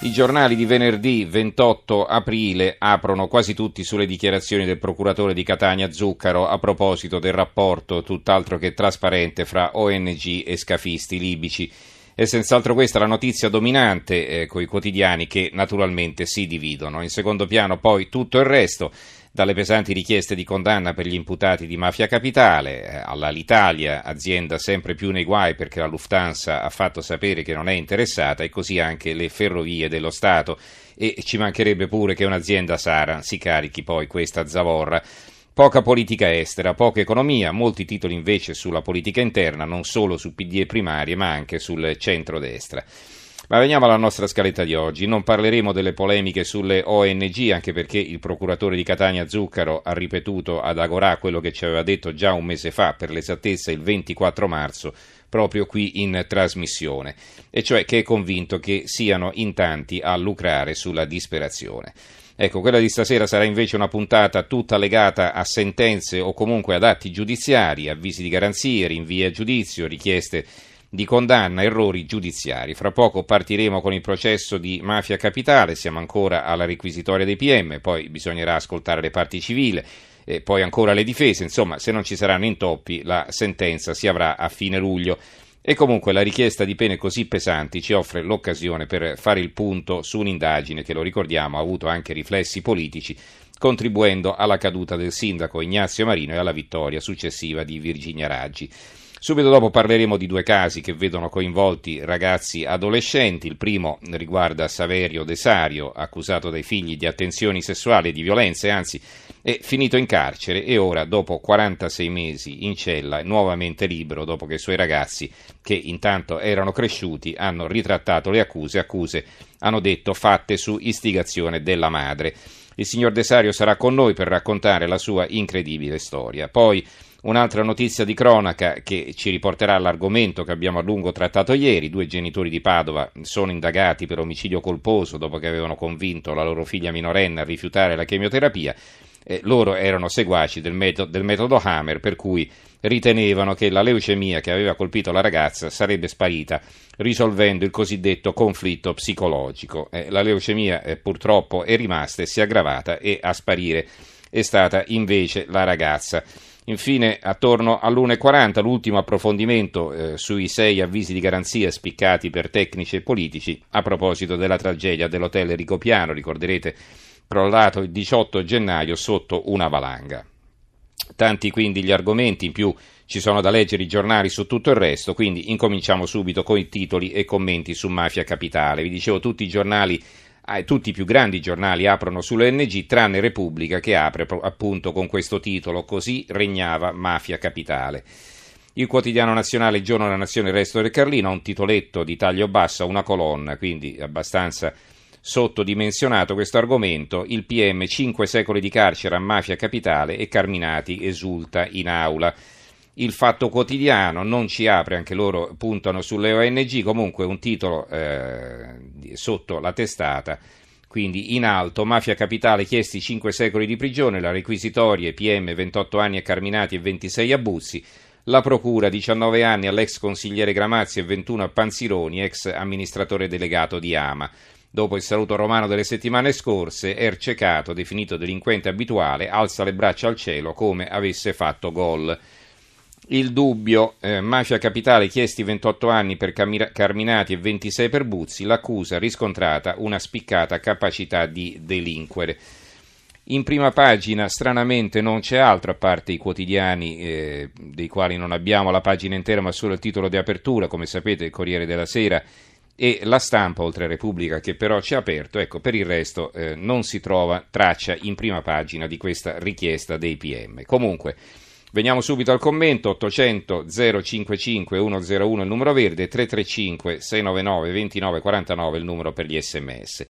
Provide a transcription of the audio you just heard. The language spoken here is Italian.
I giornali di venerdì 28 aprile aprono quasi tutti sulle dichiarazioni del procuratore di Catania Zuccaro a proposito del rapporto tutt'altro che trasparente fra ONG e scafisti libici. È senz'altro questa la notizia dominante eh, con i quotidiani che naturalmente si dividono. In secondo piano poi tutto il resto, dalle pesanti richieste di condanna per gli imputati di mafia capitale, eh, all'Alitalia, azienda sempre più nei guai perché la Lufthansa ha fatto sapere che non è interessata, e così anche le ferrovie dello Stato. E ci mancherebbe pure che un'azienda Sara si carichi poi questa zavorra. Poca politica estera, poca economia, molti titoli invece sulla politica interna, non solo su PD e primarie, ma anche sul centrodestra. Ma veniamo alla nostra scaletta di oggi. Non parleremo delle polemiche sulle ONG, anche perché il procuratore di Catania Zuccaro ha ripetuto ad Agorà quello che ci aveva detto già un mese fa, per l'esattezza il 24 marzo, proprio qui in trasmissione, e cioè che è convinto che siano in tanti a lucrare sulla disperazione. Ecco, quella di stasera sarà invece una puntata tutta legata a sentenze o comunque ad atti giudiziari, avvisi di garanzie, rinvii a giudizio, richieste di condanna, errori giudiziari. Fra poco partiremo con il processo di mafia capitale, siamo ancora alla requisitoria dei PM, poi bisognerà ascoltare le parti civili. E poi ancora le difese, insomma, se non ci saranno intoppi, la sentenza si avrà a fine luglio. E comunque la richiesta di pene così pesanti ci offre l'occasione per fare il punto su un'indagine che, lo ricordiamo, ha avuto anche riflessi politici, contribuendo alla caduta del sindaco Ignazio Marino e alla vittoria successiva di Virginia Raggi. Subito dopo parleremo di due casi che vedono coinvolti ragazzi adolescenti. Il primo riguarda Saverio Desario, accusato dai figli di attenzioni sessuali e di violenze, anzi è finito in carcere e ora, dopo 46 mesi in cella, è nuovamente libero dopo che i suoi ragazzi, che intanto erano cresciuti, hanno ritrattato le accuse, accuse hanno detto fatte su istigazione della madre. Il signor Desario sarà con noi per raccontare la sua incredibile storia. Poi Un'altra notizia di cronaca che ci riporterà all'argomento che abbiamo a lungo trattato ieri, due genitori di Padova sono indagati per omicidio colposo dopo che avevano convinto la loro figlia minorenne a rifiutare la chemioterapia. Eh, loro erano seguaci del metodo, del metodo Hammer, per cui ritenevano che la leucemia che aveva colpito la ragazza sarebbe sparita risolvendo il cosiddetto conflitto psicologico. Eh, la leucemia eh, purtroppo è rimasta e si è aggravata e a sparire è stata invece la ragazza. Infine, attorno all'1.40, l'ultimo approfondimento eh, sui sei avvisi di garanzia spiccati per tecnici e politici a proposito della tragedia dell'hotel Ricopiano, ricorderete, crollato il 18 gennaio sotto una valanga. Tanti quindi gli argomenti, in più ci sono da leggere i giornali su tutto il resto, quindi incominciamo subito con i titoli e commenti su Mafia Capitale. Vi dicevo, tutti i giornali eh, tutti i più grandi giornali aprono sull'ONG, tranne Repubblica che apre appunto con questo titolo Così regnava mafia capitale. Il quotidiano nazionale Giorno della Nazione Resto del Carlino ha un titoletto di taglio basso, una colonna, quindi abbastanza sottodimensionato questo argomento. Il PM 5 secoli di carcere a mafia capitale e Carminati esulta in aula il Fatto Quotidiano non ci apre, anche loro puntano sulle ONG, comunque un titolo eh, sotto la testata, quindi in alto, Mafia Capitale chiesti 5 secoli di prigione, la requisitoria PM 28 anni a Carminati e 26 a Buzzi, la procura 19 anni all'ex consigliere Gramazzi e 21 a Panzironi, ex amministratore delegato di Ama. Dopo il saluto romano delle settimane scorse, Ercecato, definito delinquente abituale, alza le braccia al cielo come avesse fatto gol. Il dubbio, eh, mafia capitale chiesti 28 anni per Carminati e 26 per Buzzi, l'accusa riscontrata una spiccata capacità di delinquere. In prima pagina stranamente non c'è altro a parte i quotidiani eh, dei quali non abbiamo la pagina intera ma solo il titolo di apertura, come sapete il Corriere della Sera e la stampa oltre a Repubblica che però ci ha aperto, ecco per il resto eh, non si trova traccia in prima pagina di questa richiesta dei PM. Comunque Veniamo subito al commento, 800 055 101 il numero verde, 335 699 2949 il numero per gli sms.